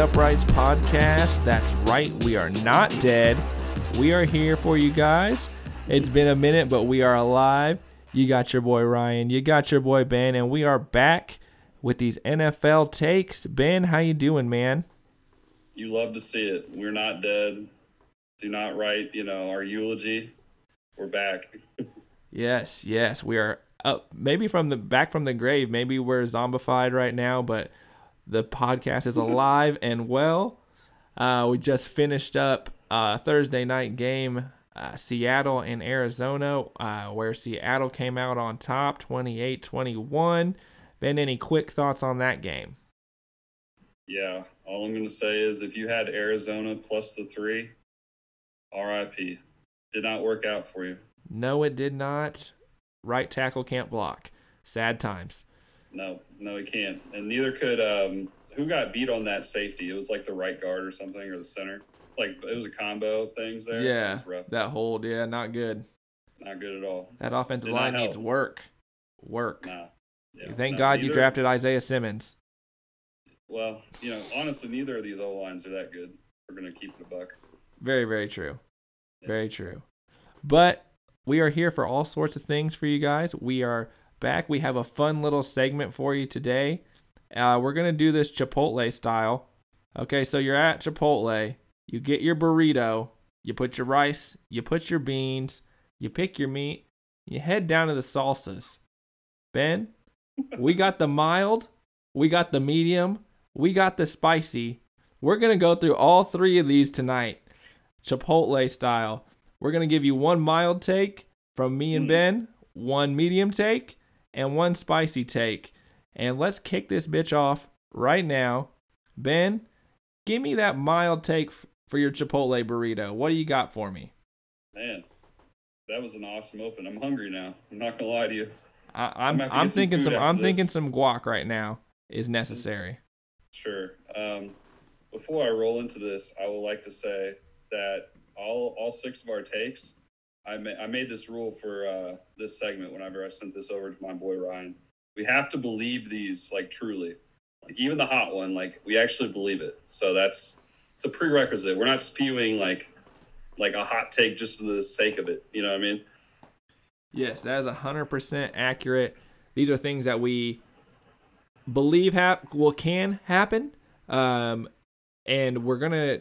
Uprights podcast. That's right, we are not dead. We are here for you guys. It's been a minute, but we are alive. You got your boy Ryan, you got your boy Ben, and we are back with these NFL takes. Ben, how you doing, man? You love to see it. We're not dead. Do not write, you know, our eulogy. We're back. yes, yes, we are up. Maybe from the back from the grave. Maybe we're zombified right now, but the podcast is alive and well. Uh, we just finished up uh, Thursday night game, uh, Seattle and Arizona, uh, where Seattle came out on top 28 21. Ben, any quick thoughts on that game? Yeah, all I'm going to say is if you had Arizona plus the three, RIP. Did not work out for you. No, it did not. Right tackle can't block. Sad times. No, no, he can't. And neither could um who got beat on that safety? It was like the right guard or something or the center. Like it was a combo of things there. Yeah. That hold, yeah, not good. Not good at all. That offensive Did line needs work. Work. Nah. Yeah, Thank God neither, you drafted Isaiah Simmons. Well, you know, honestly, neither of these O lines are that good. We're gonna keep the buck. Very, very true. Yeah. Very true. But we are here for all sorts of things for you guys. We are back. We have a fun little segment for you today. Uh, we're going to do this Chipotle style. Okay, so you're at Chipotle, you get your burrito, you put your rice, you put your beans, you pick your meat, you head down to the salsas. Ben, we got the mild, we got the medium, we got the spicy. We're going to go through all three of these tonight, Chipotle style. We're going to give you one mild take from me and hmm. Ben, one medium take, and one spicy take. And let's kick this bitch off right now. Ben, give me that mild take for your Chipotle burrito. What do you got for me? Man, that was an awesome open. I'm hungry now. I'm not gonna lie to you. I, am I'm, I'm thinking some, some I'm this. thinking some guac right now is necessary. Sure. Um, before I roll into this, I would like to say that all all six of our takes, I ma- I made this rule for uh, this segment whenever I sent this over to my boy Ryan. We have to believe these like truly. Like even the hot one like we actually believe it. So that's it's a prerequisite. We're not spewing like like a hot take just for the sake of it. You know what i mean? Yes that is 100% accurate. These are things that we believe hap- will can happen um, and we're gonna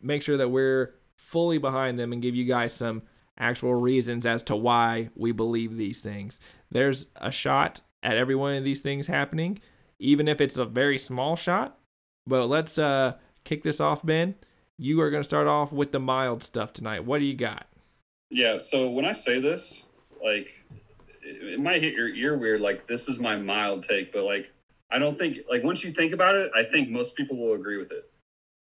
make sure that we're fully behind them and give you guys some actual reasons as to why we believe these things there's a shot at every one of these things happening, even if it's a very small shot. But let's uh, kick this off, Ben. You are going to start off with the mild stuff tonight. What do you got? Yeah. So when I say this, like, it might hit your ear weird. Like, this is my mild take, but like, I don't think, like, once you think about it, I think most people will agree with it.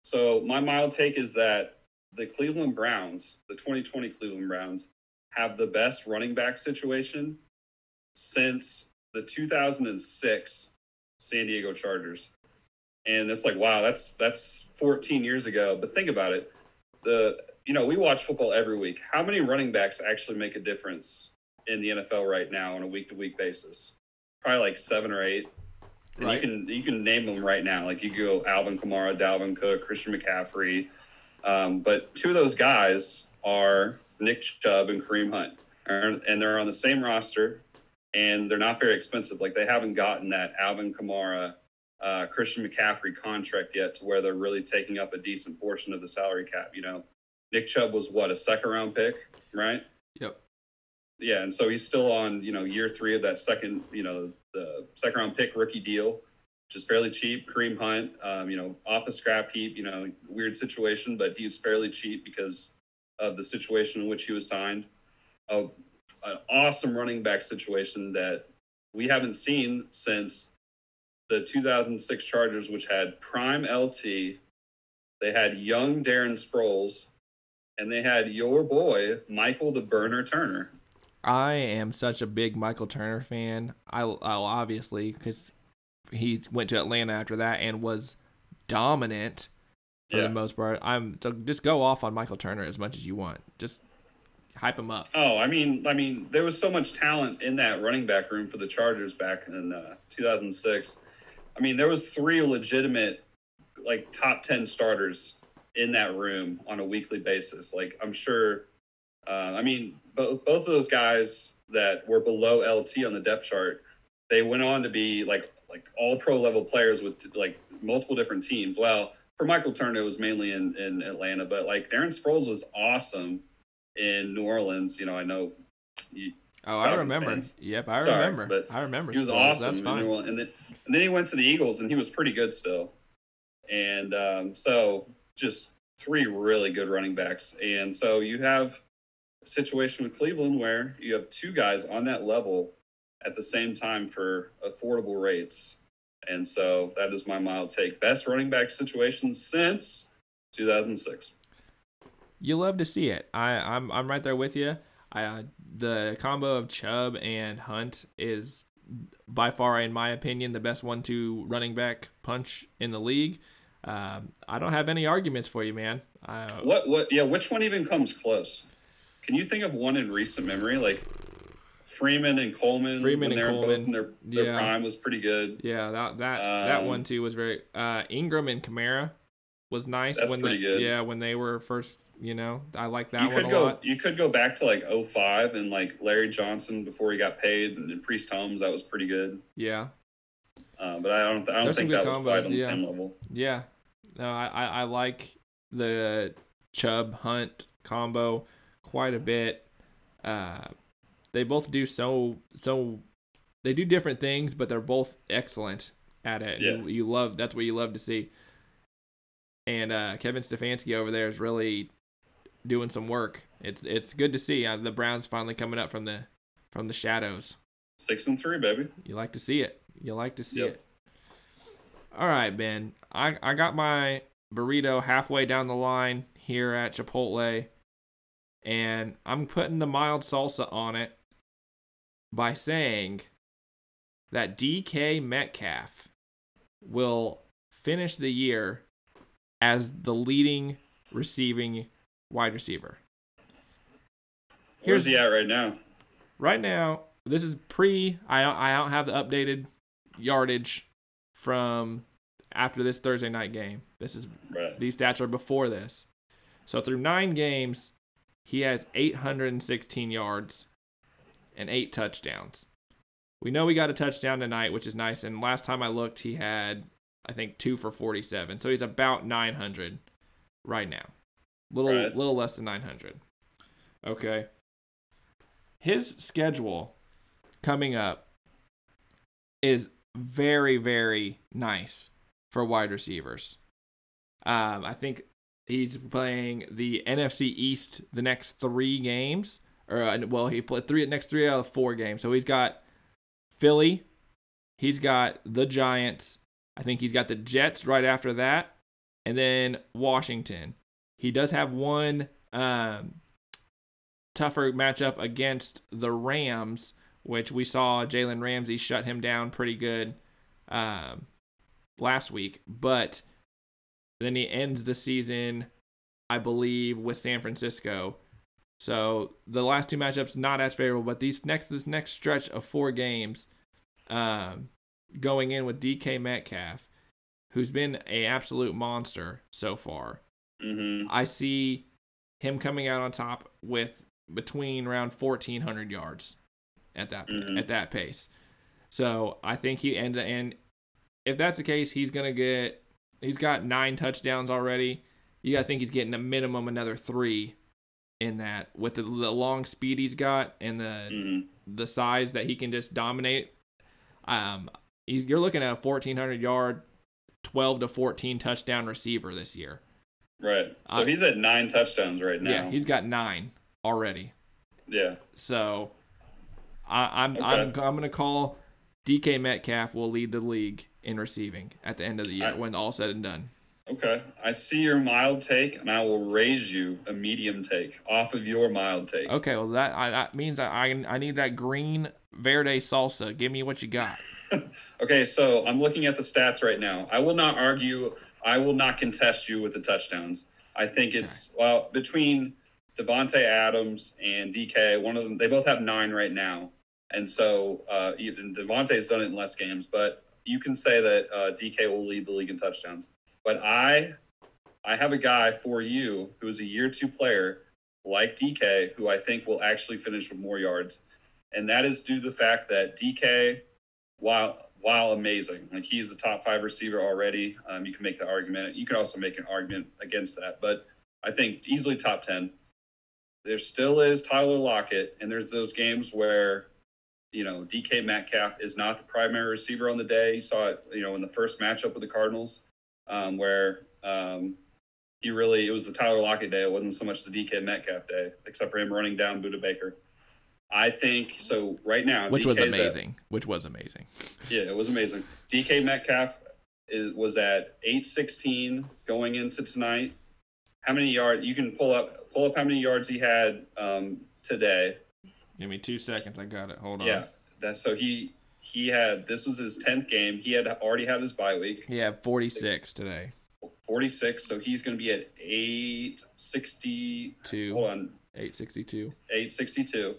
So my mild take is that the Cleveland Browns, the 2020 Cleveland Browns, have the best running back situation since the 2006 San Diego Chargers. And it's like, wow, that's that's 14 years ago. But think about it. The you know, we watch football every week. How many running backs actually make a difference in the NFL right now on a week to week basis? Probably like seven or eight. And right. you can you can name them right now. Like you go Alvin Kamara, Dalvin Cook, Christian McCaffrey. Um, but two of those guys are Nick Chubb and Kareem Hunt, and they're on the same roster and they're not very expensive. Like they haven't gotten that Alvin Kamara, uh, Christian McCaffrey contract yet to where they're really taking up a decent portion of the salary cap. You know, Nick Chubb was what a second round pick, right? Yep. Yeah, and so he's still on you know year three of that second you know the second round pick rookie deal, is fairly cheap. Kareem Hunt, um, you know, off the scrap heap, you know, weird situation, but he was fairly cheap because of the situation in which he was signed. Oh, an awesome running back situation that we haven't seen since the 2006 Chargers, which had prime LT, they had young Darren Sproles, and they had your boy Michael the Burner Turner. I am such a big Michael Turner fan. I, I obviously because he went to Atlanta after that and was dominant for yeah. the most part. I'm so just go off on Michael Turner as much as you want. Just hype him up. Oh, I mean, I mean, there was so much talent in that running back room for the Chargers back in uh, 2006. I mean, there was three legitimate like top 10 starters in that room on a weekly basis. Like I'm sure, uh, I mean, both, both of those guys that were below LT on the depth chart, they went on to be like, like all pro level players with like multiple different teams. Well, for Michael Turner, it was mainly in, in Atlanta, but like Darren Sproles was awesome in New Orleans. You know, I know you, Oh, I remember. Fans. Yep, I Sorry, remember. But I remember. He was awesome. That's fine. And then, and then he went to the Eagles, and he was pretty good still. And um, so, just three really good running backs. And so you have a situation with Cleveland where you have two guys on that level at the same time for affordable rates. And so that is my mild take. Best running back situation since 2006. You love to see it. I, I'm I'm right there with you. I, uh, the combo of Chubb and Hunt is by far, in my opinion, the best one-two running back punch in the league. Um, I don't have any arguments for you, man. Uh, what? What? Yeah. Which one even comes close? Can you think of one in recent memory, like Freeman and Coleman? Freeman and Coleman, in their, their yeah. prime was pretty good. Yeah, that that um, that one too was very. Uh, Ingram and Kamara was nice. That's when pretty they, good. Yeah, when they were first you know, I like that you could go, lot. You could go back to like 05 and like Larry Johnson before he got paid and, Priest Holmes. That was pretty good. Yeah. Uh, but I don't, I don't think that was quite on the same level. Yeah. No, I, I, I like the Chubb Hunt combo quite a bit. Uh, they both do so so they do different things, but they're both excellent at it. Yeah. You, you love that's what you love to see. And uh, Kevin Stefanski over there is really doing some work. It's it's good to see uh, the Browns finally coming up from the from the shadows. Six and three, baby. You like to see it. You like to see yep. it. All right, Ben. I I got my burrito halfway down the line here at Chipotle, and I'm putting the mild salsa on it by saying that DK Metcalf will finish the year as the leading receiving wide receiver. Here's, Where's he at right now? Right now, this is pre. I I don't have the updated yardage from after this Thursday night game. This is right. these stats are before this. So through nine games, he has 816 yards and eight touchdowns. We know we got a touchdown tonight, which is nice. And last time I looked, he had I think two for 47. So he's about 900 right now little right. little less than 900. Okay. His schedule coming up is very very nice for wide receivers. Um, I think he's playing the NFC East the next three games, or uh, well, he played three next three out of four games. So he's got Philly, he's got the Giants. I think he's got the Jets right after that, and then Washington. He does have one um, tougher matchup against the Rams, which we saw Jalen Ramsey shut him down pretty good um, last week. But then he ends the season, I believe, with San Francisco. So the last two matchups not as favorable, but these next this next stretch of four games, um, going in with DK Metcalf, who's been a absolute monster so far. Mm-hmm. I see him coming out on top with between around 1400 yards at that mm-hmm. at that pace. So I think he and and if that's the case, he's gonna get he's got nine touchdowns already. You gotta think he's getting a minimum another three in that with the, the long speed he's got and the mm-hmm. the size that he can just dominate. Um, he's you're looking at a 1400 yard, 12 to 14 touchdown receiver this year. Right. So uh, he's at nine touchdowns right now. Yeah, he's got nine already. Yeah. So I, am I'm, okay. I'm I'm gonna call DK Metcalf will lead the league in receiving at the end of the year I, when all said and done. Okay. I see your mild take, and I will raise you a medium take off of your mild take. Okay. Well, that I, that means I I need that green verde salsa. Give me what you got. okay. So I'm looking at the stats right now. I will not argue I will not contest you with the touchdowns. I think it's well between Davante Adams and DK. One of them, they both have nine right now, and so uh, even Davante's done it in less games. But you can say that uh, DK will lead the league in touchdowns. But I I have a guy for you who is a year two player like DK, who I think will actually finish with more yards. And that is due to the fact that DK, while while amazing, like he's a top five receiver already. Um, you can make the argument. You can also make an argument against that, but I think easily top ten. There still is Tyler Lockett, and there's those games where you know DK Metcalf is not the primary receiver on the day. You saw it, you know, in the first matchup with the Cardinals, um, where um, he really it was the Tyler Lockett day. It wasn't so much the DK Metcalf day, except for him running down Budda Baker. I think so. Right now, which was DK's at- amazing. Which was amazing. yeah, it was amazing. DK Metcalf is, was at eight sixteen going into tonight. How many yards? You can pull up pull up how many yards he had um, today. Give me two seconds. I got it. Hold on. Yeah, that's so he he had this was his tenth game. He had already had his bye week, He had 46 today. forty six. So he's going to be at eight sixty two. Hold on, 862. eight sixty two.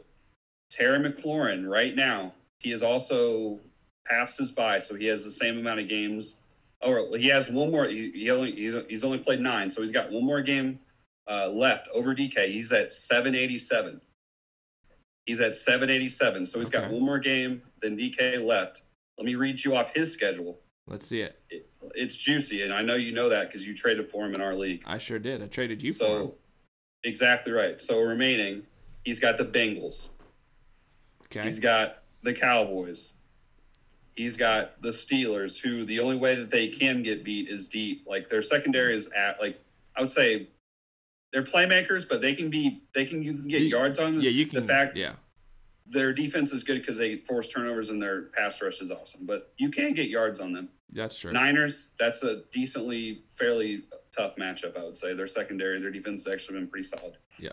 Terry McLaurin right now he is also passed his bye, so he has the same amount of games. Oh, he has one more. He, he only he's only played nine, so he's got one more game uh, left over DK. He's at seven eighty seven. He's at seven eighty seven, so he's got one more game than DK left. Let me read you off his schedule. Let's see it. It, it's juicy, and I know you know that because you traded for him in our league. I sure did. I traded you for so him. exactly right. So remaining, he's got the Bengals. Okay. He's got the Cowboys. He's got the Steelers, who the only way that they can get beat is deep. Like their secondary is at like I would say they're playmakers, but they can be they can you can get You- yards on them. yeah, you can. the fact yeah. their defense is good because they force turnovers and their pass rush is awesome. But you can get yards on them. That's true. Niners, that's a decently fairly tough matchup, I would say. Their secondary, their defense has actually been pretty solid. Yeah.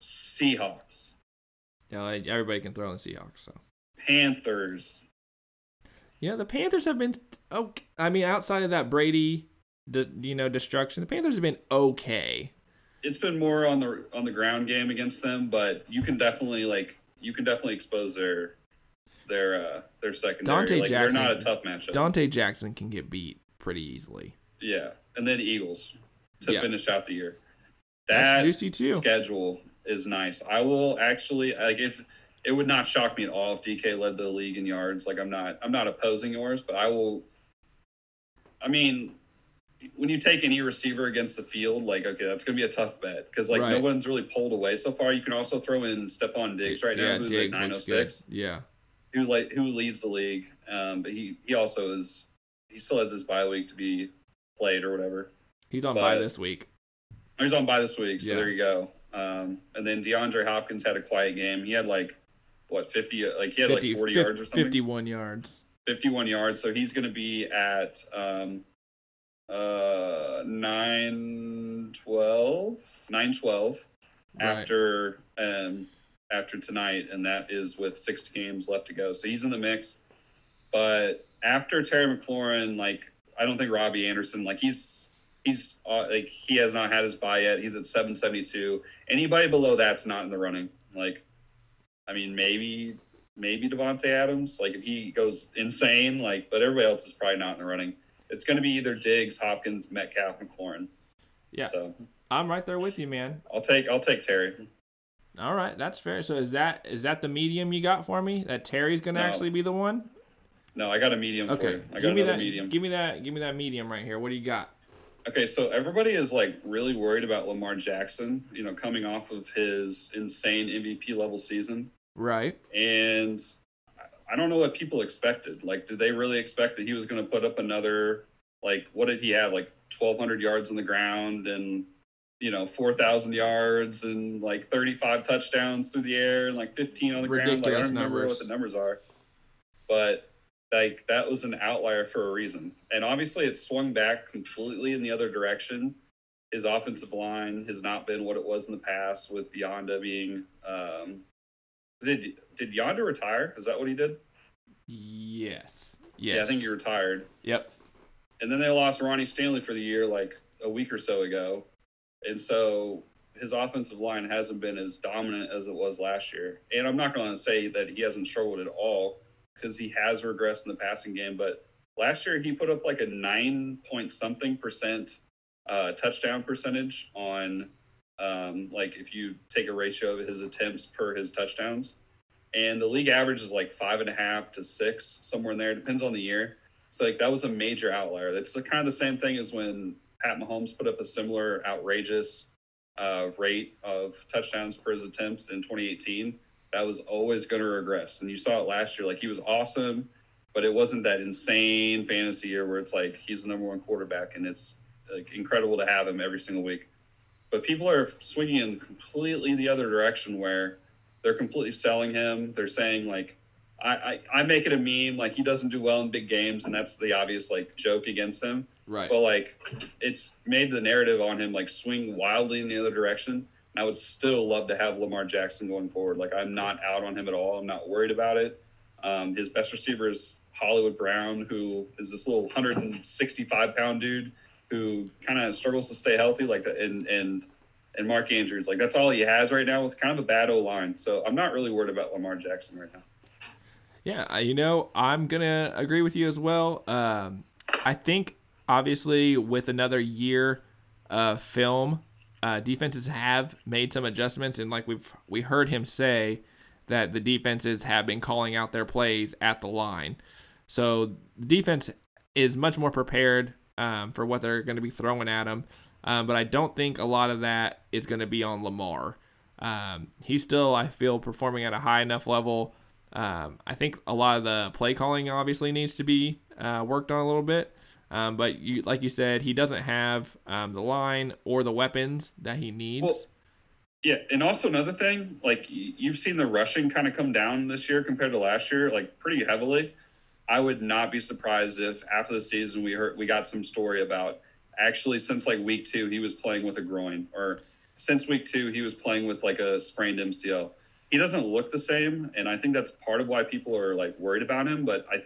Seahawks, Yeah, like, everybody can throw in the Seahawks. So. Panthers, Yeah, the Panthers have been. Oh, I mean, outside of that Brady, the you know destruction, the Panthers have been okay. It's been more on the on the ground game against them, but you can definitely like you can definitely expose their their uh their secondary. Donte like Jackson- they're not a tough matchup. Donte Jackson can get beat pretty easily. yeah, and then Eagles to Yeah. finish out the year. That's That juicy too. schedule is nice. I will actually like if it would not shock me at all if DK led the league in yards. Like I'm not I'm not opposing yours, but I will. I mean, when you take any receiver against the field, like okay, that's gonna be a tough bet because like no one's really pulled away so far. You can also throw in Stefon Diggs right now, yeah, who's Diggs at 906. Yeah, who like who leads the league. Um, but he he also is he still has his bye week to be played or whatever. he's on bye this week. He's on by this week, so Yeah. there you go. Um, and then DeAndre Hopkins had a quiet game. He had like what fifty, like he had 50, like forty fif- yards or something. 51 yards. Fifty-one yards. So he's going to be at um, uh, 9 12, 9 12 Right. after um, after tonight, and that is with six games left to go. So he's in the mix. But after Terry McLaurin, like I don't think Robbie Anderson, like he's he's uh, like he has not had his buy yet. He's at seven seventy two. Anybody below that's not in the running. Like, I mean, maybe maybe Davante Adams. Like if he goes insane, like, but everybody else is probably not in the running. It's going to be either Diggs, Hopkins, Metcalf, McLaurin. Yeah, So I'm right there with you, man. I'll take I'll take Terry. All right, that's fair. So is that is that the medium you got for me? That Terry's gonna No. actually be the one? No, I got a medium for Okay, you. I got give me that. medium. Give me that. Give me that medium right here. What do you got? Okay, so everybody is like really worried about Lamar Jackson, you know, coming off of his insane MVP level season. Right. And I- don't know what people expected. Like, did they really expect that he was going to put up another, like, what did he have? Like 1,200 yards on the ground and, you know, 4,000 yards and like 35 touchdowns through the air and like 15 on the ground. Like, I don't remember numbers. what the numbers are. But like that was an outlier for a reason. And obviously it swung back completely in the other direction. His offensive line has not been what it was in the past with Yanda being um did did Yanda retire? Is that what he did? Yes. Yes. Yeah, I think he retired. Yep. And then they lost Ronnie Stanley for the year like a week or so ago. And so his offensive line hasn't been as dominant as it was last year. And I'm not going to say that he hasn't struggled at all because he has regressed in the passing game, but last year he put up like a nine point something percent uh, touchdown percentage on um, like if you take a ratio of his attempts per his touchdowns. And the league average is like five and a half to six, somewhere in there. Depends on the year. So like that was a major outlier. That's the, kind of the same thing as when Pat Mahomes put up a similar outrageous uh, rate of touchdowns per his attempts in 2018. That was always going to regress, and you saw it last year. Like he was awesome, but it wasn't that insane fantasy year where it's like he's the number one quarterback, and it's like incredible to have him every single week. But people are swinging in completely the other direction where they're completely selling him. They're saying like, I, I, I make it a meme like he doesn't do well in big games, and that's the obvious like joke against him. Right. But like, it's made the narrative on him like swing wildly in the other direction. I would still love to have Lamar Jackson going forward. Like I'm not out on him at all. I'm not worried about it. Um, his best receiver is Hollywood Brown, who is this little 165 pound dude who kind of struggles to stay healthy, like and and and Mark Andrews. Like that's all he has right now with kind of a bad O line. So I'm not really worried about Lamar Jackson right now. Yeah, you know, I'm gonna agree with you as well. Um, I think obviously with another year of film, uh, defenses have made some adjustments, and like we've we heard him say that the defenses have been calling out their plays at the line, so the defense is much more prepared um, for what they're going to be throwing at him. Um, but I don't think a lot of that is going to be on Lamar. Um, he's still, I feel, performing at a high enough level. Um, I think a lot of the play calling obviously needs to be uh, worked on a little bit. Um, but you, like you said, he doesn't have um, the line or the weapons that he needs. Well, yeah, and also another thing, like you've seen the rushing kind of come down this year compared to last year, like pretty heavily. I would not be surprised if after the season we heard we got some story about actually since like week two he was playing with a groin or since week two he was playing with like a sprained MCL. He doesn't look the same, and I think that's part of why people are like worried about him. But I,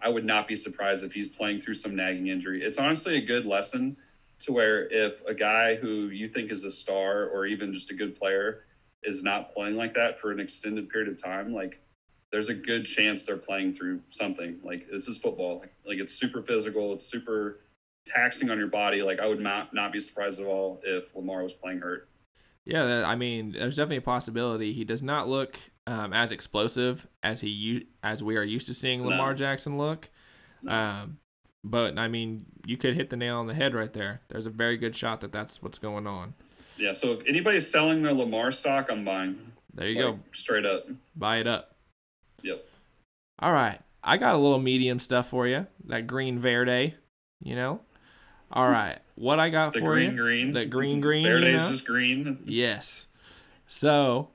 I would not be surprised if he's playing through some nagging injury. It's honestly a good lesson to where if a guy who you think is a star or even just a good player is not playing like that for an extended period of time, like there's a good chance they're playing through something. Like this is football. Like, like it's super physical. It's super taxing on your body. Like I would not not be surprised at all if Lamar was playing hurt. Yeah, I mean, there's definitely a possibility. He does not look um, as explosive as he as we are used to seeing Lamar no. Jackson look. No. Um, but I mean, you could hit the nail on the head right there. There's a very good shot that that's what's going on. Yeah. So if anybody's selling their Lamar stock, I'm buying. There you like, go. Straight up. Buy it up. Yep. All right. I got a little medium stuff for you. That green verde, you know. All hmm. right. What I got the for green, you? Green The green green. Verde you know? is green. Yes. So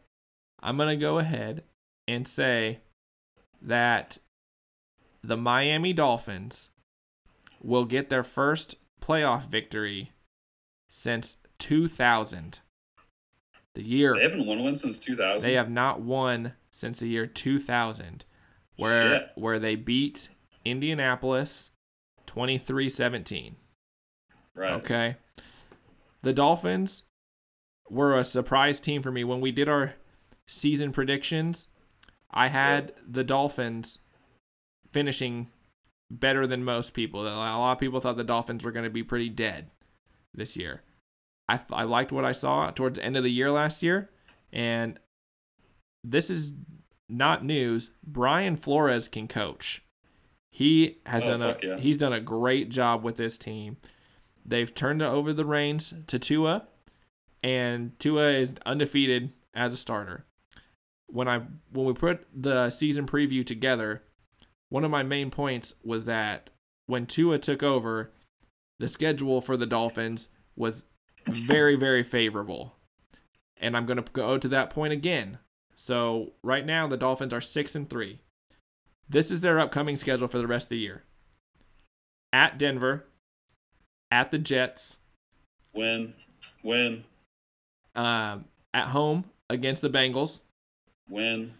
I'm gonna go ahead and say that the Miami Dolphins will get their first playoff victory since 2000. The year they haven't won one since 2000. They have not won since the year 2000, where Shit. where they beat Indianapolis 23-17. Right. Okay. The Dolphins were a surprise team for me when we did our season predictions. I had the Dolphins finishing better than most people. A lot of people thought the Dolphins were going to be pretty dead this year. I, I liked what I saw towards the end of the year last year, and this is not news. Brian Flores can coach. He has Oh, done a yeah. he's done a great job with this team. They've turned over the reins to Tua, and Tua is undefeated as a starter. When I when we put the season preview together, one of my main points was that when Tua took over, the schedule for the Dolphins was very very favorable. And I'm going to go to that point again. So, right now the Dolphins are 6 and 3. This is their upcoming schedule for the rest of the year. At Denver, at the Jets, Win. Win. um, at home against the Bengals. Win.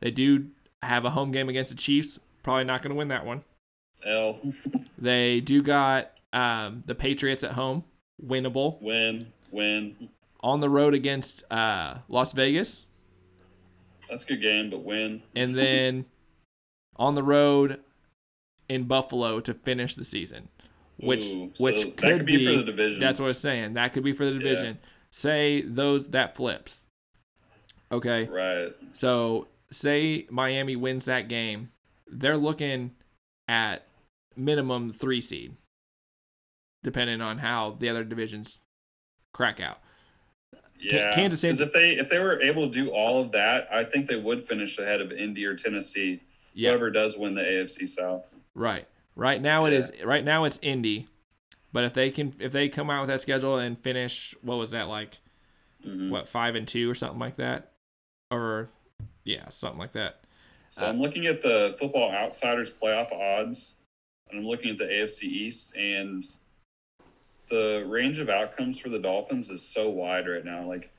They do have a home game against the Chiefs. Probably not going to win that one. L. They do got um, the Patriots at home, winnable. Win. Win. On the road against uh, Las Vegas, That's a good game, but win. and then on the road in Buffalo to finish the season, which Ooh, so which that could, could be for the division. That's what I was saying. That could be for the division. Say those that flips. Okay. right. So say Miami wins that game, they're looking at minimum three seed, depending on how the other divisions crack out. Yeah, Kansas if they if they were able to do all of that, I think they would finish ahead of Indy or Tennessee. Yeah. Whoever does win the AFC South. Right. Right now it is right now it's Indy. But if they can if they come out with that schedule and finish what was that like Mhm. what five and two or something like that? Or yeah, something like that. So Uh, I'm looking at the Football Outsiders playoff odds, and I'm looking at the AFC East, and the range of outcomes for the Dolphins is so wide right now. Like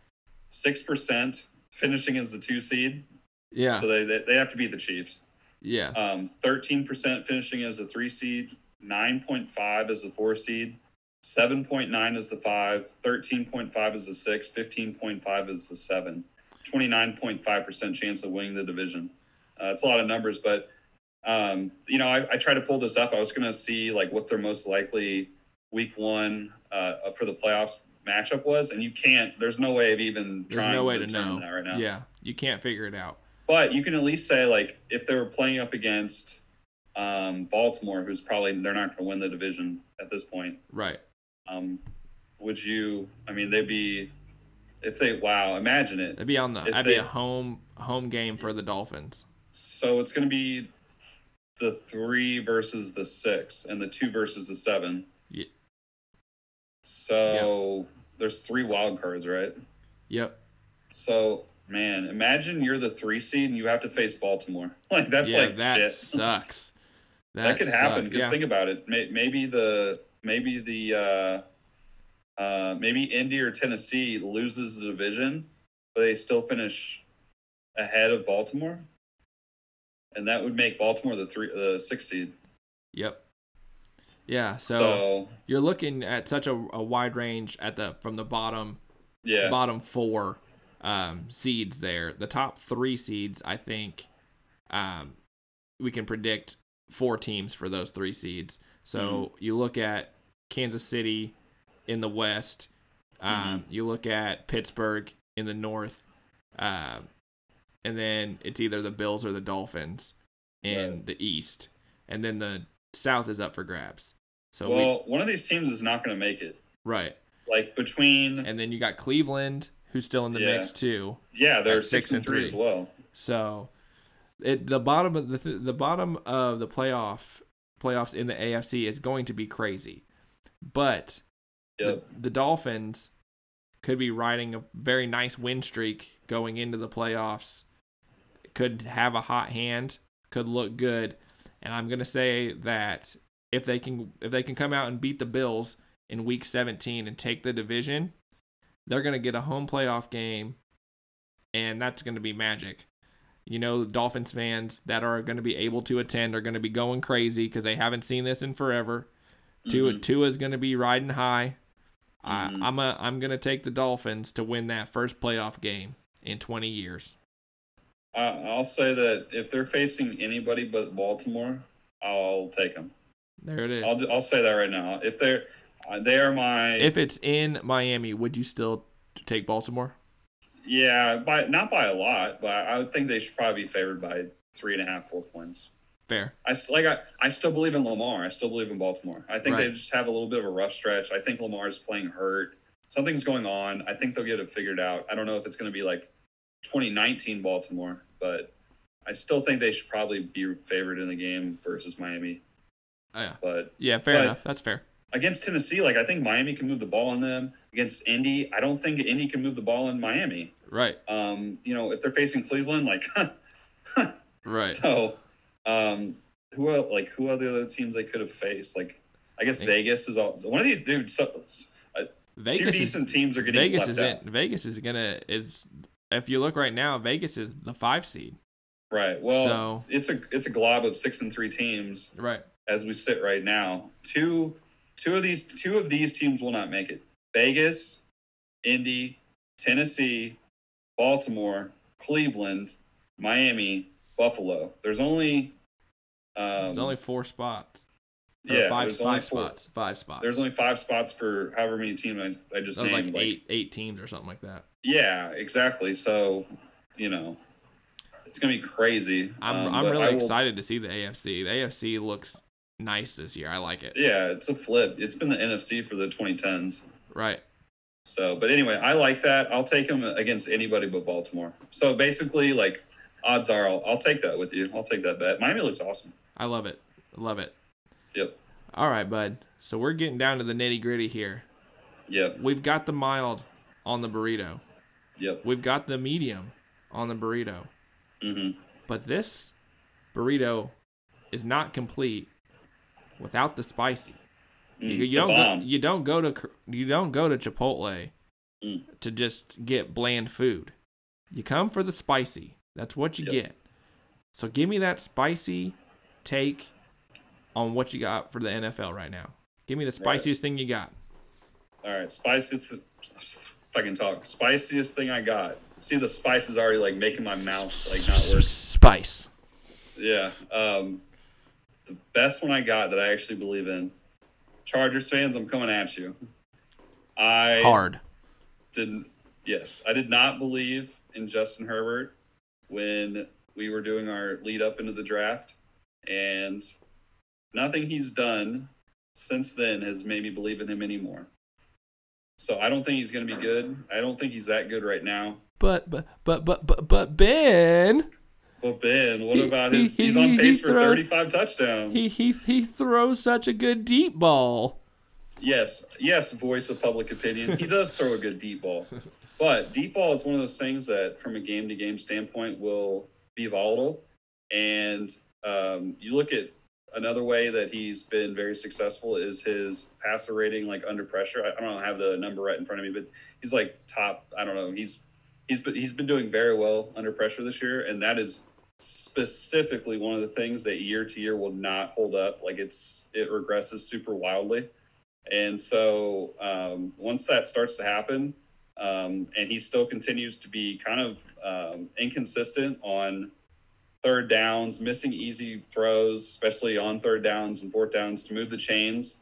six percent finishing as the two seed, Yeah. so they, they they have to beat the Chiefs. yeah. Um, thirteen percent finishing as a three seed, nine point five as the four seed, seven point nine as the five, 13.5 as the six, 15.5 as the seven, 29.5 percent chance of winning the division. Uh, it's a lot of numbers, but um, you know, I, I tried to pull this up. I was going to see like what their most likely week one uh, for the playoffs matchup was, and you can't. There's no way of even There's trying no way to to know. that right now. Yeah. You can't figure it out. But you can at least say like if they were playing up against um, Baltimore, who's probably they're not going to win the division at this point. Right. Um, would you? I mean, they'd be if they wow. Imagine it. That'd be on the If that'd be a home home game for the Dolphins. So it's going to be the three versus the six, and the two versus the seven. So there's three wild cards, right? Yep. So man, imagine you're the three seed and you have to face Baltimore. Like that's yeah, like that shit. sucks. that could happen suck- because yeah. think about it May- maybe the maybe the uh uh maybe indy or tennessee loses the division but they still finish ahead of baltimore and that would make baltimore the three the six seed Yep. Yeah, so, so, you're looking at such a, a wide range at the from the bottom yeah bottom four um, seeds there. The top three seeds, I think, um, we can predict four teams for those three seeds. So Mm-hmm. you look at Kansas City in the west. Um, Mm-hmm. You look at Pittsburgh in the north, um, and then it's either the Bills or the Dolphins in Right. the east, and then the south is up for grabs. So well one of these teams is not going to make it right, like between and then you got Cleveland, who's still in the Yeah. mix too. yeah they're six, six and three three. as well So, it the bottom of the the bottom of the playoff playoffs in the AFC is going to be crazy, but yep the, the Dolphins could be riding a very nice win streak going into the playoffs. Could have a hot hand, could look good, and I'm gonna say that if they can if they can come out and beat the Bills in Week 17 and take the division, they're gonna get a home playoff game, and that's gonna be magic. You know, Dolphins fans that are going to be able to attend are going to be going crazy because they haven't seen this in forever. Tua Mhm. Tua's going to be riding high. Mhm. I, I'm a, I'm going to take the Dolphins to win that first playoff game in 20 years. I'll say that if they're facing anybody but Baltimore, I'll take them. There it is. I'll I'll say that right now. If they're uh, they are my if it's in Miami, would you still take Baltimore? yeah by not by a lot, but I would think they should probably be favored by three and a half four points. Fair. I like I, I still believe in Lamar. I still believe in Baltimore. I think they just have a little bit of a rough stretch. I think Lamar is playing hurt. Something's going on. I think they'll get it figured out. I don't know if it's going to be like 2019 Baltimore, but I still think they should probably be favored in the game versus Miami. Oh, yeah. But Yeah, fair But- enough. That's fair. against Tennessee, like I think Miami can move the ball on them. Against Indy, I don't think Indy can move the ball in Miami. Right. Um, you know, if they're facing Cleveland, like Right. so, um, who el- like who are the other teams they could have faced? Like, I guess Think- Vegas is all one of these dudes. So, two Vegas is decent teams are getting Vegas is out. in, Vegas is gonna is if you look right now, Vegas is the five seed. Right. Well, So- it's a it's a glob of six and three teams Right. As we sit right now. Two two of these two of these teams will not make it. Vegas, Indy, Tennessee, Baltimore, Cleveland, Miami, Buffalo. There's only Um, There's only four spots. Yeah, five, there's only five four. spots. Five spots. There's only five spots for however many teams I, I just that was named. like eight eight teams or something like that. Yeah, exactly. So, you know, it's gonna be crazy. I'm Um, I'm really will- excited to see the AFC. The AFC looks nice this year. I like it. Yeah, it's a flip. It's been the NFC for the 2010s. Right. So, but anyway, I like that. I'll take them against anybody but Baltimore. So basically, like, odds are I'll, I'll take that with you. I'll take that bet. Miami looks awesome. I love it. I love it. Yep. All right, bud. So we're getting down to the nitty gritty here. Yep. We've got the mild on the burrito. Yep. We've got the medium on the burrito. Mm-hmm. But this burrito is not complete without the spicy. You, you Mm, don't go, you don't go to you don't go to Chipotle Mm. to just get bland food. You come for the spicy. That's what you Yep. get. So give me that spicy take on what you got for the NFL right now. Give me the spiciest thing you got. All right, spiciest. If I can talk, spiciest thing I got. See, the spice is already like making my mouth like not work. Spice. Yeah. Um, the best one I got that I actually believe in. Chargers fans, I'm coming at you. I Hard. didn't. Yes, I did not believe in Justin Herbert when we were doing our lead up into the draft, and nothing he's done since then has made me believe in him anymore. So I don't think he's going to be good. I don't think he's that good right now. But but but but but but Ben, But Ben, what He- about his? he- He's on pace for throw- 35 touchdowns. he he he throws such a good deep ball. Yes, yes, voice of public opinion. He does throw a good deep ball. But deep ball is one of those things that, from a game to game standpoint, will be volatile. And um, you look at another way that he's been very successful is his passer rating, like under pressure. I, I don't have the number right in front of me, but he's like top. I don't know. He's he's been, he's been doing very well under pressure this year, and that is specifically one of the things that year to year will not hold up. Like it's it regresses super wildly. And so um, once that starts to happen, um, and he still continues to be kind of um, inconsistent on third downs, missing easy throws, especially on third downs and fourth downs to move the chains.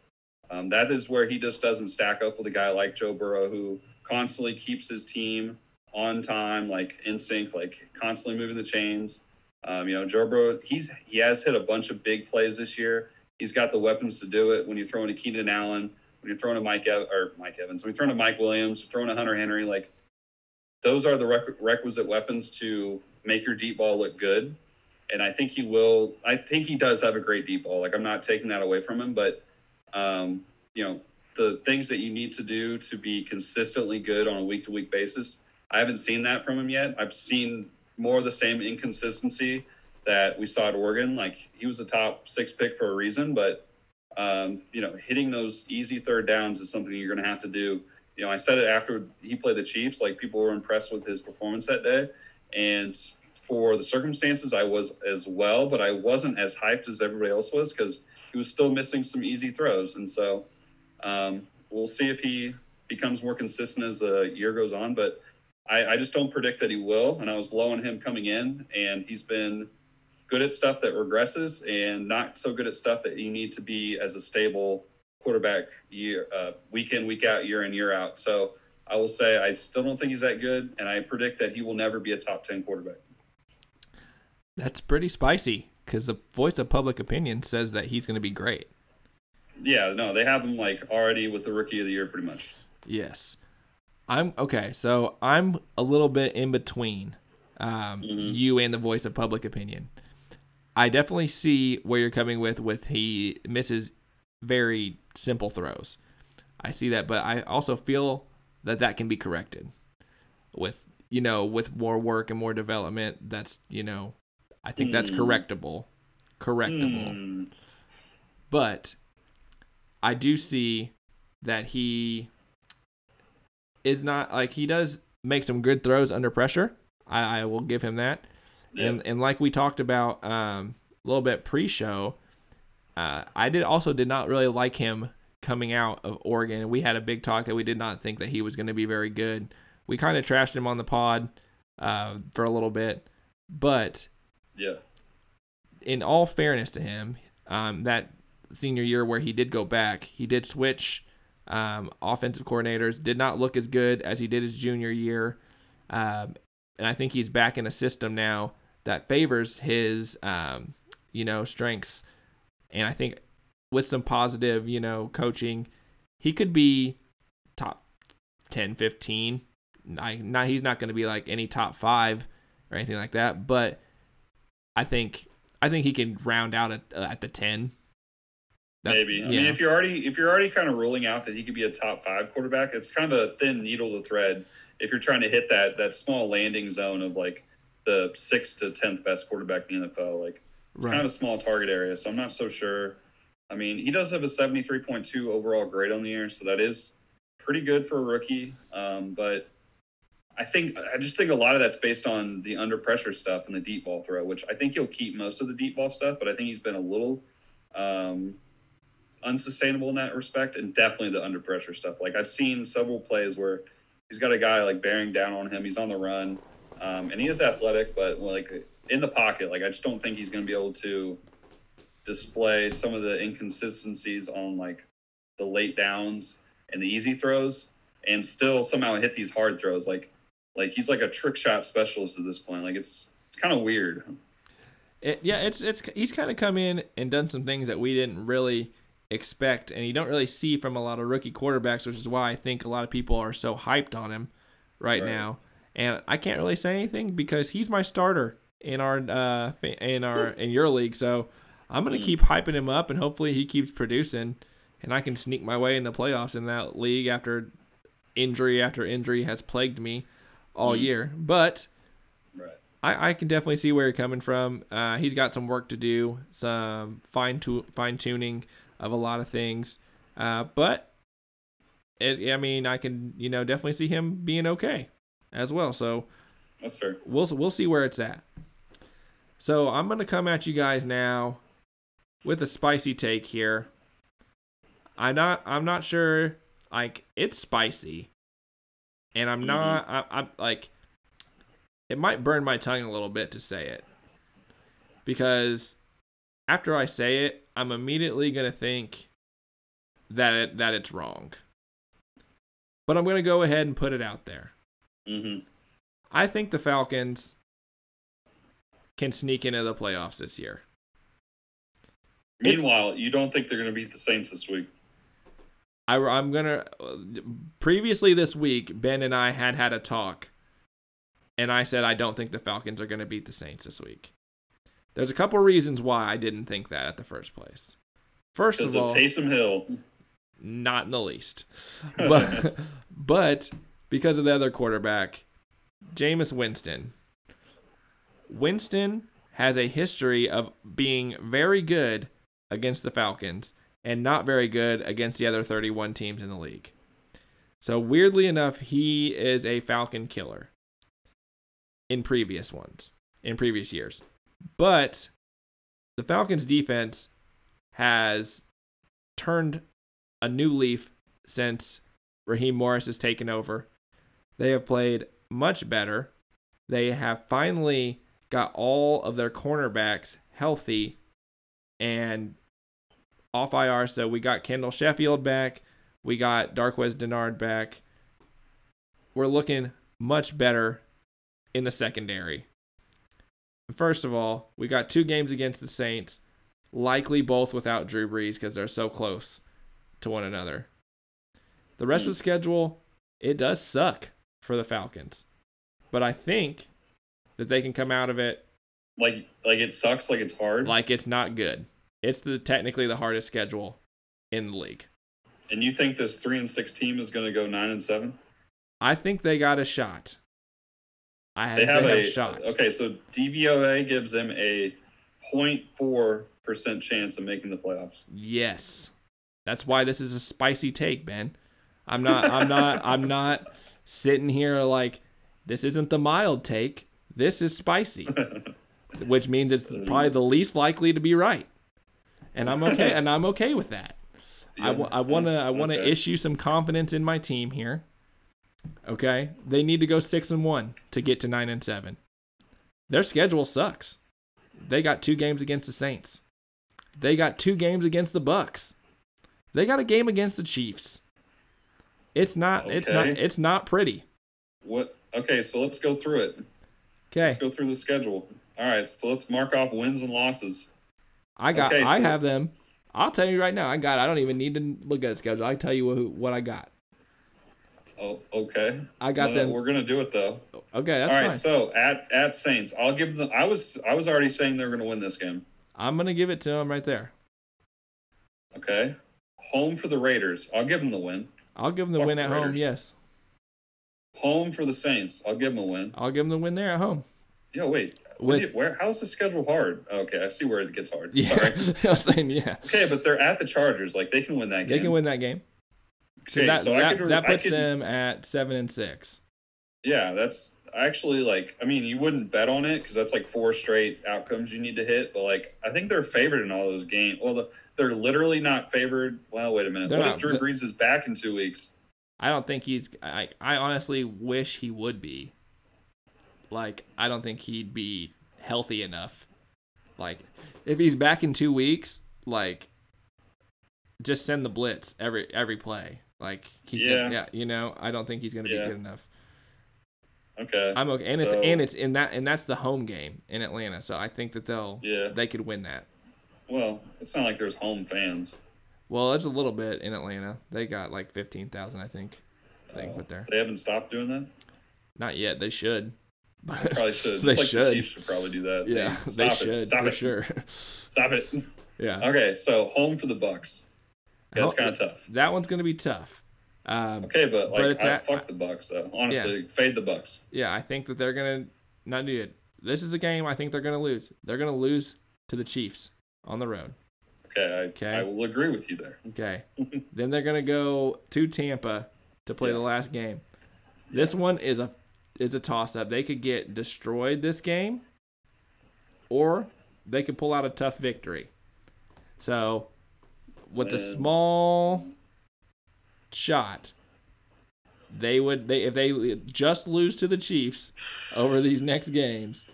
Um, that is where he just doesn't stack up with a guy like Joe Burrow, who constantly keeps his team on time, like in sync, like constantly moving the chains. Um, you know, Joe Burrow, he's he has hit a bunch of big plays this year. He's got the weapons to do it. When you're throwing to Keenan Allen, when you're throwing to Mike Ev- or Mike Evans, when you're throwing to Mike Williams, you're throwing to Hunter Henry, like those are the req- requisite weapons to make your deep ball look good. And I think he will. I think he does have a great deep ball. Like I'm not taking that away from him, but um, you know the things that you need to do to be consistently good on a week to week basis. I haven't seen that from him yet. I've seen more of the same inconsistency that we saw at Oregon. Like he was a top six pick for a reason, but um, you know, hitting those easy third downs is something you're going to have to do. You know, I said it after he played the Chiefs. Like people were impressed with his performance that day, and for the circumstances, I was as well, but I wasn't as hyped as everybody else was because he was still missing some easy throws, and so um, we'll see if he becomes more consistent as the year goes on. But I, I just don't predict that he will. And I was low on him coming in, and he's been good at stuff that regresses and not so good at stuff that you need to be as a stable quarterback year, uh, week in, week out, year in, year out. So I will say I still don't think he's that good, and I predict that he will never be a top 10 quarterback. That's pretty spicy because the voice of public opinion says that he's going to be great. Yeah, no, they have him like already with the rookie of the year pretty much. Yes. I'm okay. So I'm a little bit in between um, Mhm. you and the voice of public opinion. I definitely see where you're coming with with he misses very simple throws. I see that, but I also feel that that can be corrected with you know with more work and more development. That's you know I think that's Hmm. correctable, correctable. Hmm. But I do see that he is not like he does make some good throws under pressure. I, I will give him that. Yeah. And and like we talked about um, a little bit pre-show, uh, I did also did not really like him coming out of Oregon. We had a big talk that we did not think that he was going to be very good. We kind of trashed him on the pod uh, for a little bit, but Yeah. in all fairness to him, um, that senior year where he did go back, he did switch um, offensive coordinators, did not look as good as he did his junior year. Um, and I think he's back in a system now that favors his, um, you know, strengths. And I think with some positive, you know, coaching, he could be top 10, 15. I, not, he's not going to be like any top five or anything like that, but I think I think he can round out at, at the 10 that's, Maybe. I mean, if you're already if you're already kind of ruling out that he could be a top five quarterback, it's kind of a thin needle to thread if you're trying to hit that that small landing zone of like the sixth to tenth best quarterback in the NFL. Like it's right. kind of a small target area, so I'm not so sure. I mean, he does have a 73.2 overall grade on the year, so that is pretty good for a rookie. Um, but I think I just think a lot of that's based on the under pressure stuff and the deep ball throw, which I think he'll keep most of the deep ball stuff, but I think he's been a little um, unsustainable in that respect, and definitely the under pressure stuff. Like I've seen several plays where he's got a guy like bearing down on him, he's on the run, um, and he is athletic, but like in the pocket, like I just don't think he's going to be able to display some of the inconsistencies on like the late downs and the easy throws, and still somehow hit these hard throws. Like like he's like a trick shot specialist at this point. Like it's it's kind of weird. It, yeah, it's it's he's kind of come in and done some things that we didn't really expect, and you don't really see from a lot of rookie quarterbacks, which is why I think a lot of people are so hyped on him right, right. now. And I can't really say anything because he's my starter in our uh in our in your league, so I'm gonna hmm. keep hyping him up, and hopefully he keeps producing, and I can sneak my way in the playoffs in that league after injury after injury has plagued me all mm. year. But right. I, I can definitely see where you're coming from. Uh, he's got some work to do, some fine tu- fine tuning of a lot of things. Uh, but it, I mean, I can you know definitely see him being okay as well. So that's fair. We'll we'll see where it's at. So I'm gonna come at you guys now with a spicy take here. I'm not I'm not sure like it's spicy, and I'm mm-hmm. not. I, I'm like, it might burn my tongue a little bit to say it, because after I say it, I'm immediately gonna think that it that it's wrong. But I'm gonna go ahead and put it out there. Mm-hmm. I think the Falcons can sneak into the playoffs this year. Meanwhile, it's, you don't think they're going to beat the Saints this week? I, I'm gonna. Previously this week, Ben and I had had a talk, and I said I don't think the Falcons are gonna beat the Saints this week. There's a couple reasons why I didn't think that at the first place. First of all, Taysom Hill, not in the least, but but because of the other quarterback, Jameis Winston. Winston has a history of being very good against the Falcons and not very good against the other 31 teams in the league. So weirdly enough, he is a Falcon killer in previous ones, in previous years. But the Falcons defense has turned a new leaf since Raheem Morris has taken over. They have played much better. They have finally got all of their cornerbacks healthy and off IR. So we got Kendall Sheffield back. We got Darqueze Dennard back. We're looking much better in the secondary. First of all, we got two games against the Saints, likely both without Drew Brees because they're so close to one another. The rest of the hmm. schedule, it does suck for the Falcons. But I think that they can come out of it like like it sucks like it's hard. Like it's not good. It's the technically the hardest schedule in the league. And you think this three and six team is going to go nine and seven? I think they got a shot. I have, they have, they have a, shot. Okay, so DVOA gives them a 0.4 percent chance of making the playoffs. Yes, that's why this is a spicy take, Ben. I'm not. I'm not. I'm not sitting here like this isn't the mild take. This is spicy, which means it's probably the least likely to be right and I'm okay, and I'm okay with that. Yeah, I, w- I want to I want to okay. issue some confidence in my team here. Okay, they need to go six and one to get to nine and seven. Their schedule sucks. They got two games against the Saints. They got two games against the Bucs. They got a game against the Chiefs. It's not it's not it's not pretty. What? Okay, so let's go through it. Okay. Let's go through the schedule. All right, so let's mark off wins and losses. I got Okay, I so- have them. I'll tell you right now. I got I don't even need to look at the schedule. I tell you what, what I got. Oh, okay. I got Well, them. We're gonna do it though. Okay, that's All right, fine. so at at Saints, I'll give them. I was I was already saying they're gonna win this game. I'm gonna give it to them right there. Okay. Home for the Raiders. I'll give them the win. I'll give them the Fuck win at home. Yes, Home for the Saints. I'll give them a win. I'll give them the win there at home. Yo, wait. With- you- where? How is the schedule hard? Okay, I see where it gets hard. Yeah, Sorry. I was saying yeah. Okay, but they're at the Chargers. Like they can win that game. They can win that game. So Okay, that so I that, could- that puts could- them at seven and six. Yeah, that's actually like. I mean, you wouldn't bet on it because that's like four straight outcomes you need to hit. But like, I think they're favored in all those games. Well, the, they're literally not favored. Well, wait a minute. They're what not, if Drew Brees is back in two weeks? I don't think he's. I I honestly wish he would be. Like I don't think he'd be healthy enough. Like if he's back in two weeks, like just send the blitz every every play. Like he's Yeah. gonna, yeah, you know, I don't think he's gonna Yeah. be good enough. Okay. I'm okay, and it's and it's in that and that's the home game in Atlanta, so I think that they'll Yeah. they could win that. Well, it's not like there's home fans. Well, there's a little bit in Atlanta. They got like fifteen thousand, I think. They can Uh, put there. They haven't stopped doing that. Not yet. They should. Probably should. They like should. the Chiefs should probably do that. Yeah, Hey, they stop it. should Stop for it. sure. Stop it. yeah, Okay, so home for the Bucs. That's kind of tough. that one's gonna be tough. Um, Okay, but like, But I, at- fuck the Bucs though. Honestly, fade the Bucs. yeah, I think that they're gonna not do it. This is a game I think they're gonna lose. They're gonna lose to the Chiefs on the road. Okay, I, Okay. I will agree with you there. Okay, then they're gonna go to Tampa to play Yeah. the last game. This one is a is a toss up. They could get destroyed this game, or they could pull out a tough victory. So, with a small shot, they would they if they just lose to the Chiefs over these next games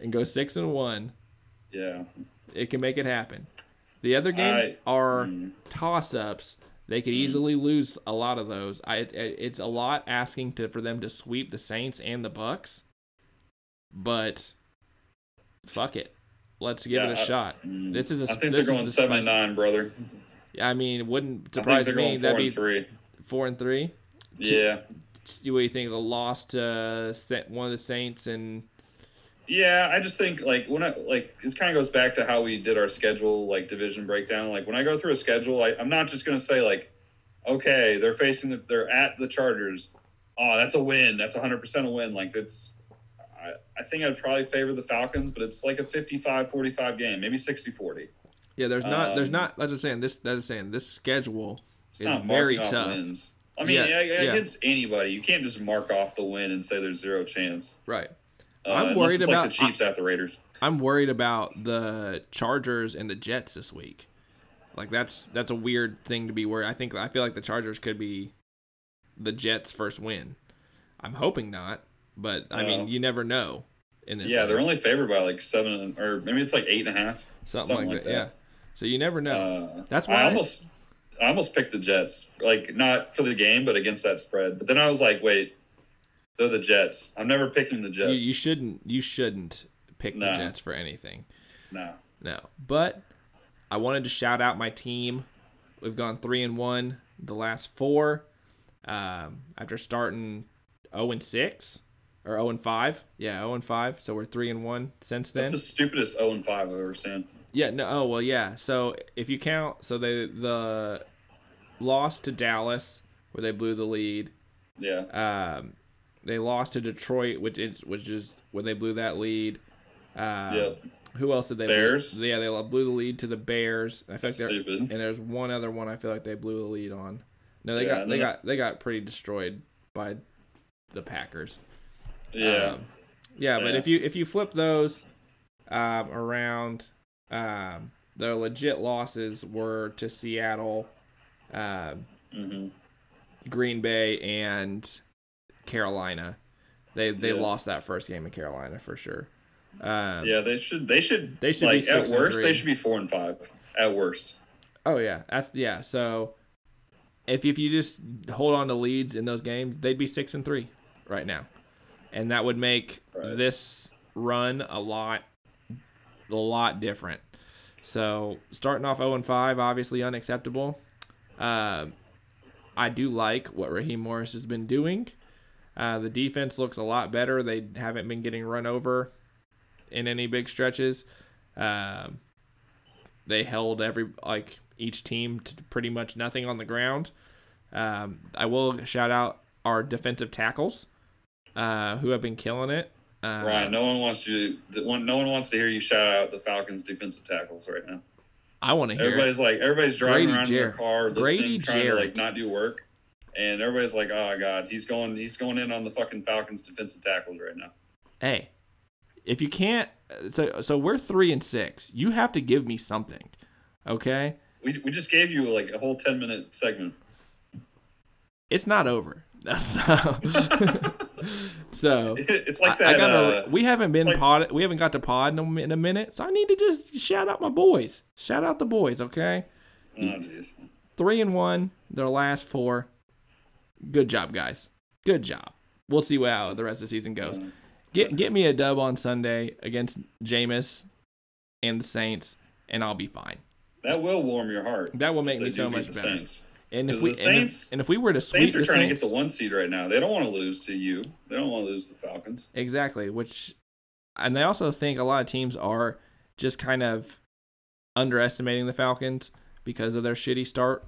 and go six and one, Yeah. it can make it happen. The other games I- are Mm. toss ups. They could easily lose a lot of those. I it, it's a lot asking to for them to sweep the Saints and the Bucs, but fuck it, let's give Yeah, it a I- shot. Mm. This is a I think they're going seven nine, brother. I mean, it wouldn't surprise me. four That'd be three. four and three. Yeah. What do you think? The loss to uh, one of the Saints and Yeah, I just think like when I like it kind of goes back to how we did our schedule like division breakdown. Like when I go through a schedule, I, I'm not just gonna say like, okay, they're facing the, they're at the Chargers. Oh, that's a win. That's 100 percent a win. Like it's, I, I think I'd probably favor the Falcons, but it's like a 55-45 game, maybe 60-40. Yeah, there's not there's Um, not. That's just saying this. That's just saying this schedule is very tough. wins. I mean, Yeah, yeah, yeah. against anybody, you can't just mark off the win and say there's zero chance. Right. Uh, I'm worried it's about- like the Chiefs at the Raiders. I'm worried about the Chargers and the Jets this week. Like that's that's a weird thing to be worried. I think I feel like the Chargers could be the Jets' first win. I'm hoping not, but I mean you never know in this. Yeah, league. they're only favored by like seven or maybe it's like eight and a half. something, something like like that. that. Yeah. So you never know. Uh, That's why I almost I almost picked the Jets, like not for the game, but against that spread. But then I was like, wait, they're the Jets. I'm never picking the Jets. you shouldn't you shouldn't pick the Jets for anything. no. No. But I wanted to shout out my team. We've gone three and one the last four. Um, after starting 0 and six or 0 and five. Yeah, 0 and five. So we're three and one since then. That's the stupidest 0 and 5 I've ever seen. Yeah, no oh well yeah. So if you count so they the loss to Dallas where they blew the lead. Yeah. Um they lost to Detroit, which is which is when they blew that lead. Um, Yep. Who else did they? Bears? Blew? Yeah, they blew the lead to the Bears. I feel like Stupid. and there's one other one I feel like they blew the lead on. No, they Yeah, got they got they got pretty destroyed by the Packers. Yeah. Um, yeah, but Yeah. if you if you flip those um, around, um, the legit losses were to Seattle, um, hmm Green Bay, and Carolina. They they Yeah. lost that first game in Carolina for sure. Um, Yeah, they should. They should. They should be like at worst. They should be four and five. At worst. Oh yeah, that's yeah. So if if you just hold on to leads in those games, they'd be six and three right now, and that would make Right. this run a lot a lot different. So starting off zero and five, obviously unacceptable. Um, I do like what Raheem Morris has been doing. Uh, the defense looks a lot better. They haven't been getting run over in any big stretches. Um, they held every like each team to pretty much nothing on the ground. Um, I will shout out our defensive tackles, uh, who have been killing it. Uh, Ryan, no one wants you. No one wants to hear you shout out the Falcons' defensive tackles right now. I want to hear. it. Everybody's like, everybody's driving Grady around in their car, listening, Grady trying to like not do work, and everybody's like, oh my god, he's going, he's going in on the fucking Falcons' defensive tackles right now. Hey, if you can't, so so we're three and six. You have to give me something, okay? We, we just gave you like a whole ten minute segment. It's not over. That's so. It's like that. I, gotta. uh, we haven't been like- pod. We haven't got to pod in a, in a minute, so I need to just shout out my boys. Shout out the boys, okay? oh. Three and one. Their last four. Good job, guys. Good job. We'll see how the rest of the season goes. Get get me a dub on Sunday against Jameis and the Saints, and I'll be fine. That will warm your heart. That will make me so much better. Saints. And if we the and, Saints- if, and if we were to sweep Saints are trying Saints, to get the one seed right now. They don't want to lose to you. They don't want to lose to the Falcons. Exactly, which and I also think a lot of teams are just kind of underestimating the Falcons because of their shitty start.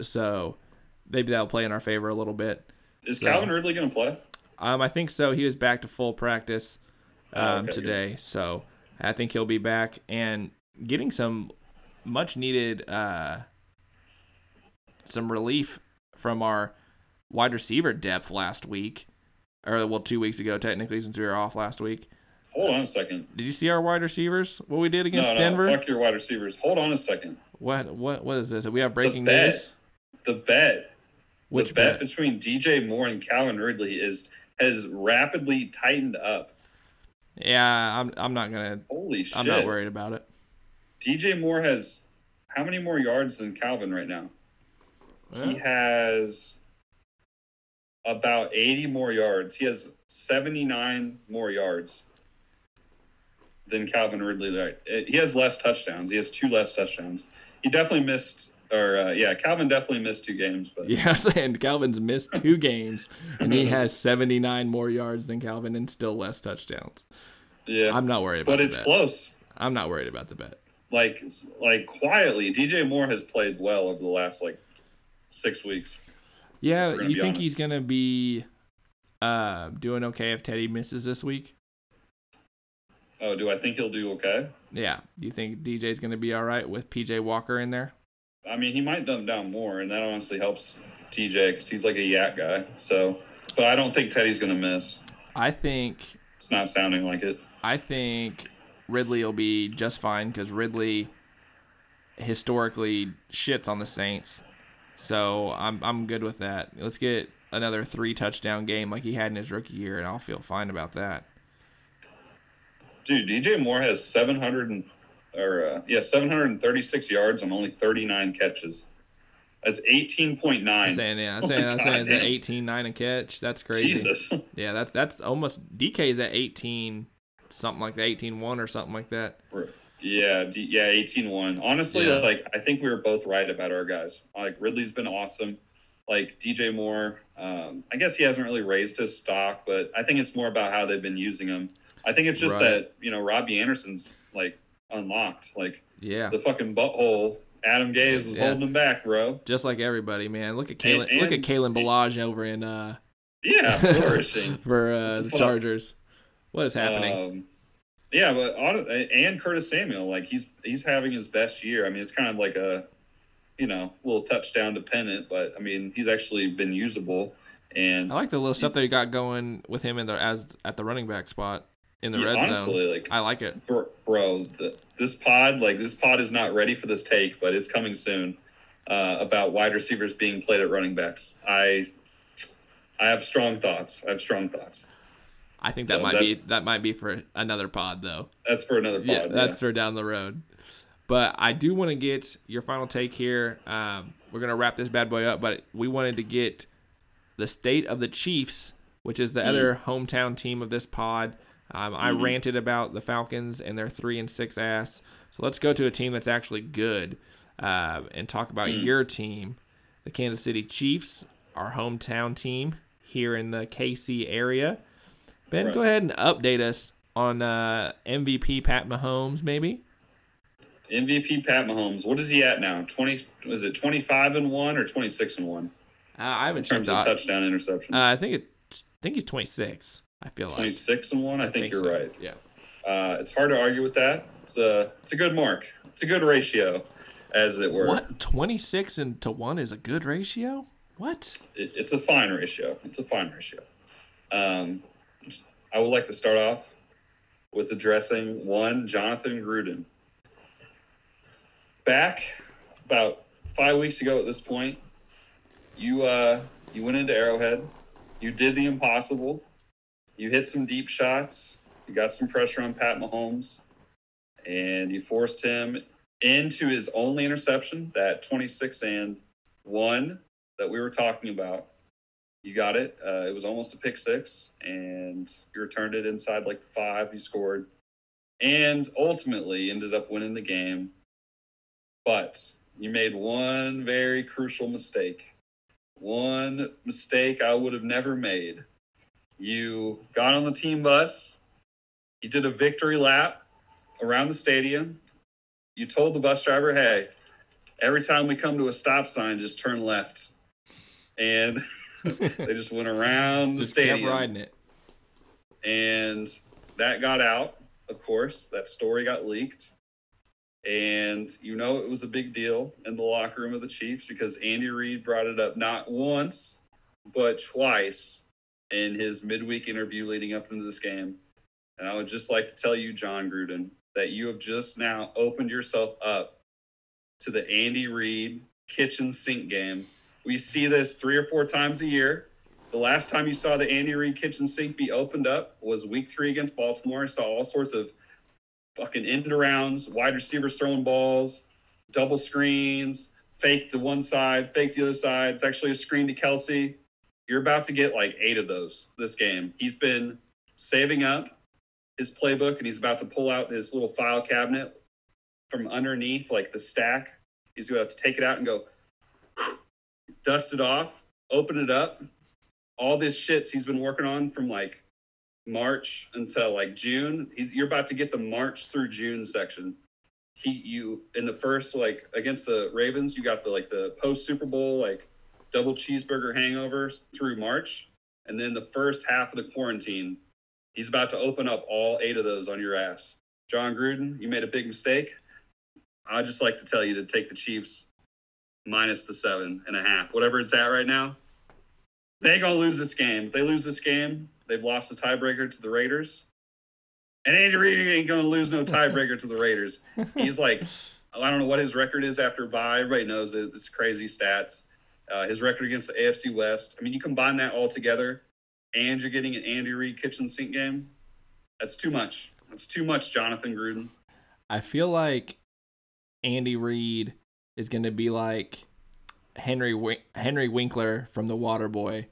So maybe that'll play in our favor a little bit. Is So- Calvin Ridley going to play? Um, I think so. He was back to full practice Oh, um, okay, today, so I think he'll be back and getting some much needed uh, some relief from our wide receiver depth last week, or well, two weeks ago technically, since we were off last week. Hold on a second. Did you see our wide receivers? What we did against no, no, Denver? fuck your wide receivers. Hold on a second. What what what is this? We have breaking the bet, news. The bet. Which the bet, bet? between DJ Moore and Calvin Ridley is has rapidly tightened up. Yeah, I'm I'm not gonna. Holy shit! I'm not worried about it. DJ Moore has how many more yards than Calvin right now? He has about 80 more yards. He has 79 more yards than Calvin Ridley. Right? He has less touchdowns. He has two less touchdowns. He definitely missed, or uh, yeah, Calvin definitely missed two games. But Yeah, and Calvin's missed two games, and he has 79 more yards than Calvin and still less touchdowns. yeah, I'm not worried about but it's bet. close. I'm not worried about the bet. Like, like quietly, DJ Moore has played well over the last like six weeks. Yeah, you think he's gonna be uh, doing okay if Teddy misses this week? Oh, do I think he'll do okay? Yeah. Do you think DJ's gonna be all right with PJ Walker in there? I mean, he might dumb down more, and that honestly helps TJ because he's like a YAC guy. So, but I don't think Teddy's gonna miss. I think It's not sounding like it. I think Ridley will be just fine because Ridley historically shits on the Saints. So I'm I'm good with that. Let's get another three touchdown game like he had in his rookie year, and I'll feel fine about that. Dude, DJ Moore has 700 and, or uh, yeah, 736 yards on only 39 catches. That's 18.9. I'm saying yeah, I'm Oh saying, I'm saying at 18 9 a catch. That's crazy. Jesus. Yeah, that's that's almost DK's at 18 something like that, 18 1 or something like that. Yeah, D- yeah, 18-1. Honestly, Yeah. like I think we were both right about our guys. Like Ridley's been awesome. Like DJ Moore, um, I guess he hasn't really raised his stock, but I think it's more about how they've been using him. I think it's just Right. that you know Robby Anderson's like unlocked. Like Yeah. the fucking butthole Adam Gase is Yeah. holding him back, bro. Just like everybody, man. Look at And- Kalen look at and- Kalen Ballage over in uh Yeah, flourishing. for uh, the the? Chargers. What is happening? Um, yeah, but and Curtis Samuel, like he's he's having his best year. I mean, it's kind of like a you know little touchdown dependent, but I mean he's actually been usable. And I like the little stuff that you got going with him in the as at the running back spot in the yeah, red honestly, zone. like I like it. bro, bro the, this pod, like this pod is not ready for this take, but it's coming soon uh, about wide receivers being played at running backs. I I have strong thoughts. I have strong thoughts. I think that So might be that might be for another pod though. That's for another pod. yeah, that's for down the road. But I do want to get your final take here. Um, we're gonna wrap this bad boy up, but we wanted to get the state of the Chiefs, which is the Mm. other hometown team of this pod. Um, I Mm-hmm. ranted about the Falcons and their three and six ass. So let's go to a team that's actually good uh, and talk about Mm. your team, the Kansas City Chiefs, our hometown team here in the KC area. Ben, Right. go ahead and update us on uh, MVP Pat Mahomes, maybe. MVP Pat Mahomes. What is he at now? Twenty? Was it twenty five and one or twenty six and one Uh, I haven't terms checked of touchdown interception? Uh, I think it's I think he's 26. I feel like. Twenty six and one. I think, you're so. right. Yeah. Uh, it's hard to argue with that. It's a it's a good mark. It's a good ratio, as it were. What 26 and to one is a good ratio? What? It, it's a fine ratio. It's a fine ratio. Um, I would like to start off with addressing one Jonathan Gruden. Back about five weeks ago at this point, you uh, you went into Arrowhead. You did the impossible. You hit some deep shots. You got some pressure on Pat Mahomes, and you forced him into his only interception, that 26 and one that we were talking about. You got it. Uh, it was almost a pick six, and you returned it inside like five. You scored, and ultimately ended up winning the game. But you made one very crucial mistake. One mistake I would have never made. You got on the team bus. You did a victory lap around the stadium. You told the bus driver, hey, every time we come to a stop sign, just turn left. And they just went around the Just kept stadium. riding it. And that got out, of course. That story got leaked. And you know it was a big deal in the locker room of the Chiefs because Andy Reid brought it up not once, but twice in his midweek interview leading up into this game. And I would just like to tell you, Jon Gruden, that you have just now opened yourself up to the Andy Reid kitchen sink game. We see this three or four times a year. The last time you saw the Andy Reid kitchen sink be opened up was week three against Baltimore. I saw all sorts of fucking end arounds, wide receivers throwing balls, double screens, fake to one side, fake to the other side. It's actually a screen to Kelce. You're about to get like eight of those this game. He's been saving up his playbook and he's about to pull out his little file cabinet from underneath, like the stack. He's about to take it out and go dust it off, open it up. All this shits he's been working on from like March until like June. You're about to get the March through June section. He, you in the first like against the Ravens, you got the like the post Super Bowl like double cheeseburger hangovers through March, and then the first half of the quarantine, he's about to open up all eight of those on your ass. Jon Gruden, you made a big mistake. I'd just like to tell you to take the Chiefs minus the seven and a half, whatever it's at right now. They gonna lose this game. If they lose this game, they've lost the tiebreaker to the Raiders. And Andy Reid ain't gonna lose no tiebreaker to the Raiders. He's like, I don't know what his record is after bye. Everybody knows it. It's crazy stats. Uh, his record against the AFC West. I mean, you combine that all together, and you're getting an Andy Reid kitchen sink game. That's too much. That's too much, Jonathan Gruden. I feel like Andy Reid is going to be like Henry Win- Henry Winkler from The Waterboy.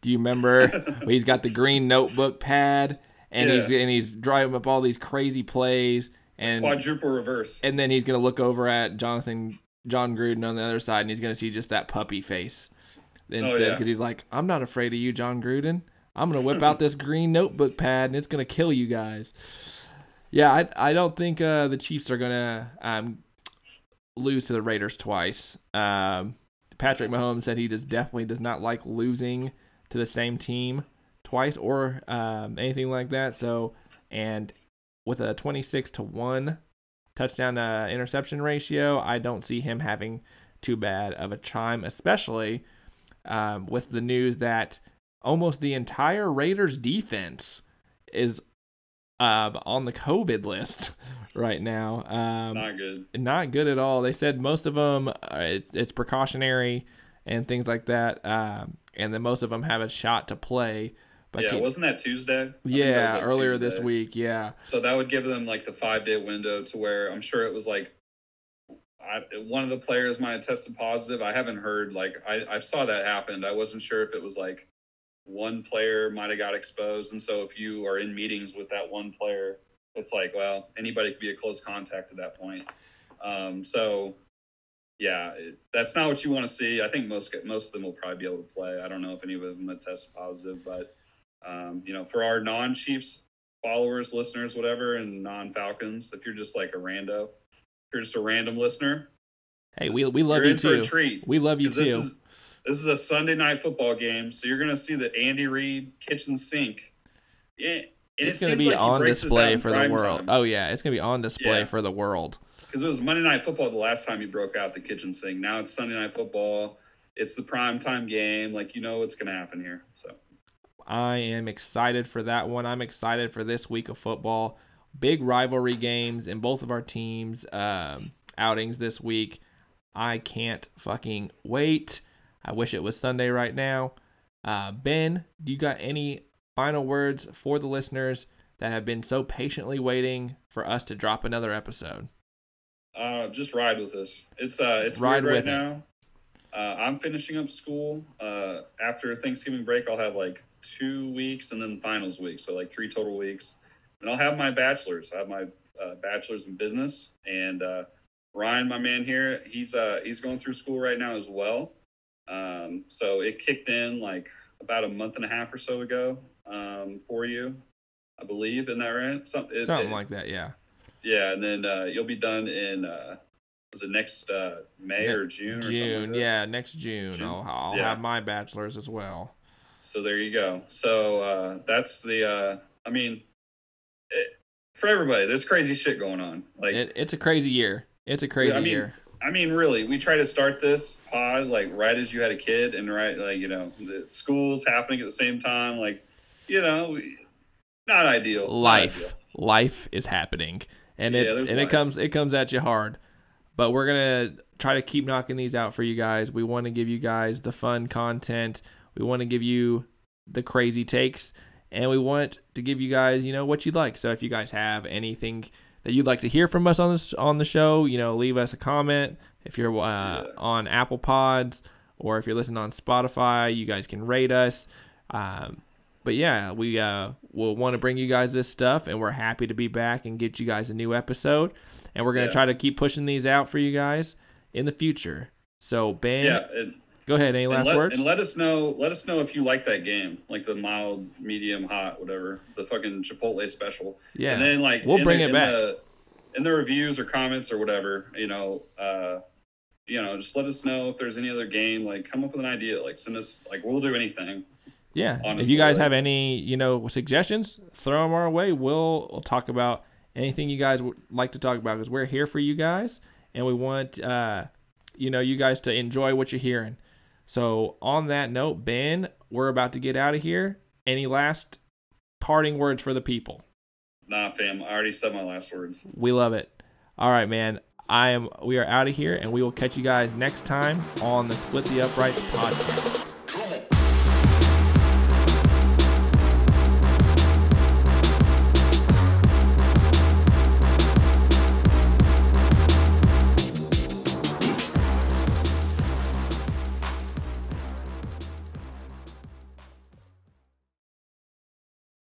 Do you remember? he's got the green notebook pad and he's and he's driving up all these crazy plays and Quadruple reverse. and then he's gonna look over at Jonathan Jon Gruden on the other side and he's gonna see just that puppy face instead because Oh, yeah. he's like, I'm not afraid of you, Jon Gruden. I'm gonna whip out this green notebook pad and it's gonna kill you guys. Yeah, I I don't think uh, the Chiefs are gonna um, lose to the Raiders twice. Um, Patrick Mahomes said he just definitely does not like losing to the same team twice or um, anything like that. So, and with a 26 to 1 touchdown to interception ratio, I don't see him having too bad of a time, especially um, with the news that almost the entire Raiders defense is um, on the COVID list right now. Um, Not good. not good at all. They said most of them uh, it, it's precautionary and things like that, um, and then most of them have a shot to play. But yeah, keep- wasn't that Tuesday? I think that yeah, like, earlier this week. Yeah. So that would give them like the five day window to where I'm sure it was like I, one of the players might have tested positive. I haven't heard like I, I saw that happened. I wasn't sure if it was like one player might have got exposed, and so if you are in meetings with that one player, it's like well anybody could be a close contact at that point. Um, so yeah, it, that's not what you want to see. I think most most of them will probably be able to play. I don't know if any of them have tested positive, but um, you know, for our non Chiefs followers, listeners, whatever, and non Falcons, if you're just like a rando, if you're just a random listener, Hey, we we love you're you too. a treat. We love you 'Cause this too. is this is a Sunday night football game, so you're gonna see the Andy Reid kitchen sink. Yeah, it's it going to be like on breaks this out display for the world. time. Oh yeah, it's going to be on display Yeah. for the world. because it was Monday Night Football the last time he broke out the kitchen sink. Now it's Sunday Night Football. It's the prime time game. Like you know what's gonna happen here. So I am excited for that one. I'm excited for this week of football. Big rivalry games in both of our teams' um, outings this week. I can't fucking wait. I wish it was Sunday right now. Uh, ben, do you got any final words for the listeners that have been so patiently waiting for us to drop another episode? uh, just ride with us. It's uh it's Ride weird right now. Uh, I'm finishing up school. Uh, after Thanksgiving break, I'll have like two weeks and then finals week, so like three total weeks. And I'll have my bachelor's. I have my uh, bachelor's in business, and uh, Ryan, my man here, he's uh he's going through school right now as well. Um, so it kicked in like about a month and a half or so ago um, for you, I believe. Isn't that right? Some, it- Something it- like that, yeah. yeah, and then uh, you'll be done in uh, was it next uh, May Ne- or June or something? June, like yeah, next June. June? I'll, I'll Yeah. have my bachelor's as well. So there you go. So uh, that's the. Uh, I mean, it, for everybody, there's crazy shit going on. Like, It, it's a crazy year. It's a crazy I mean, year. I mean, really, we try to start this pod like right as you had a kid, and right, like you know, the school's happening at the same time. Like, you know, not ideal. not life. ideal. life is happening. And Yeah, it's and it comes it comes at you hard. But we're gonna try to keep knocking these out for you guys. We want to give you guys the fun content. We want to give you the crazy takes. And we want to give you guys you know what you'd like. So if you guys have anything that you'd like to hear from us on this on the show you know leave us a comment. If you're uh, Yeah. on apple pods or if you're listening on spotify you guys can rate us. Um, but yeah, we uh will want to bring you guys this stuff, and we're happy to be back and get you guys a new episode. And we're gonna Yeah. try to keep pushing these out for you guys in the future. So Ben, Yeah, and, go ahead. Any last let, words? and let us know. Let us know if you like that game, like the mild, medium, hot, whatever, the fucking Chipotle special. yeah, And then like We'll bring the, it in back. The, in the reviews or comments or whatever, you know, uh, you know, just let us know if there's any other game. Like, come up with an idea. Like, send us. Like, we'll do anything. Yeah. if you guys like- have any you know suggestions, throw them our way. We'll, we'll talk about anything you guys would like to talk about because we're here for you guys, and we want uh you know you guys to enjoy what you're hearing. So on that note, Ben, we're about to get out of here. Any last parting words for the people? Nah, fam. I already said my last words. We love it. All right, man. I am. We are out of here, and we will catch you guys next time on the Split the Uprights podcast.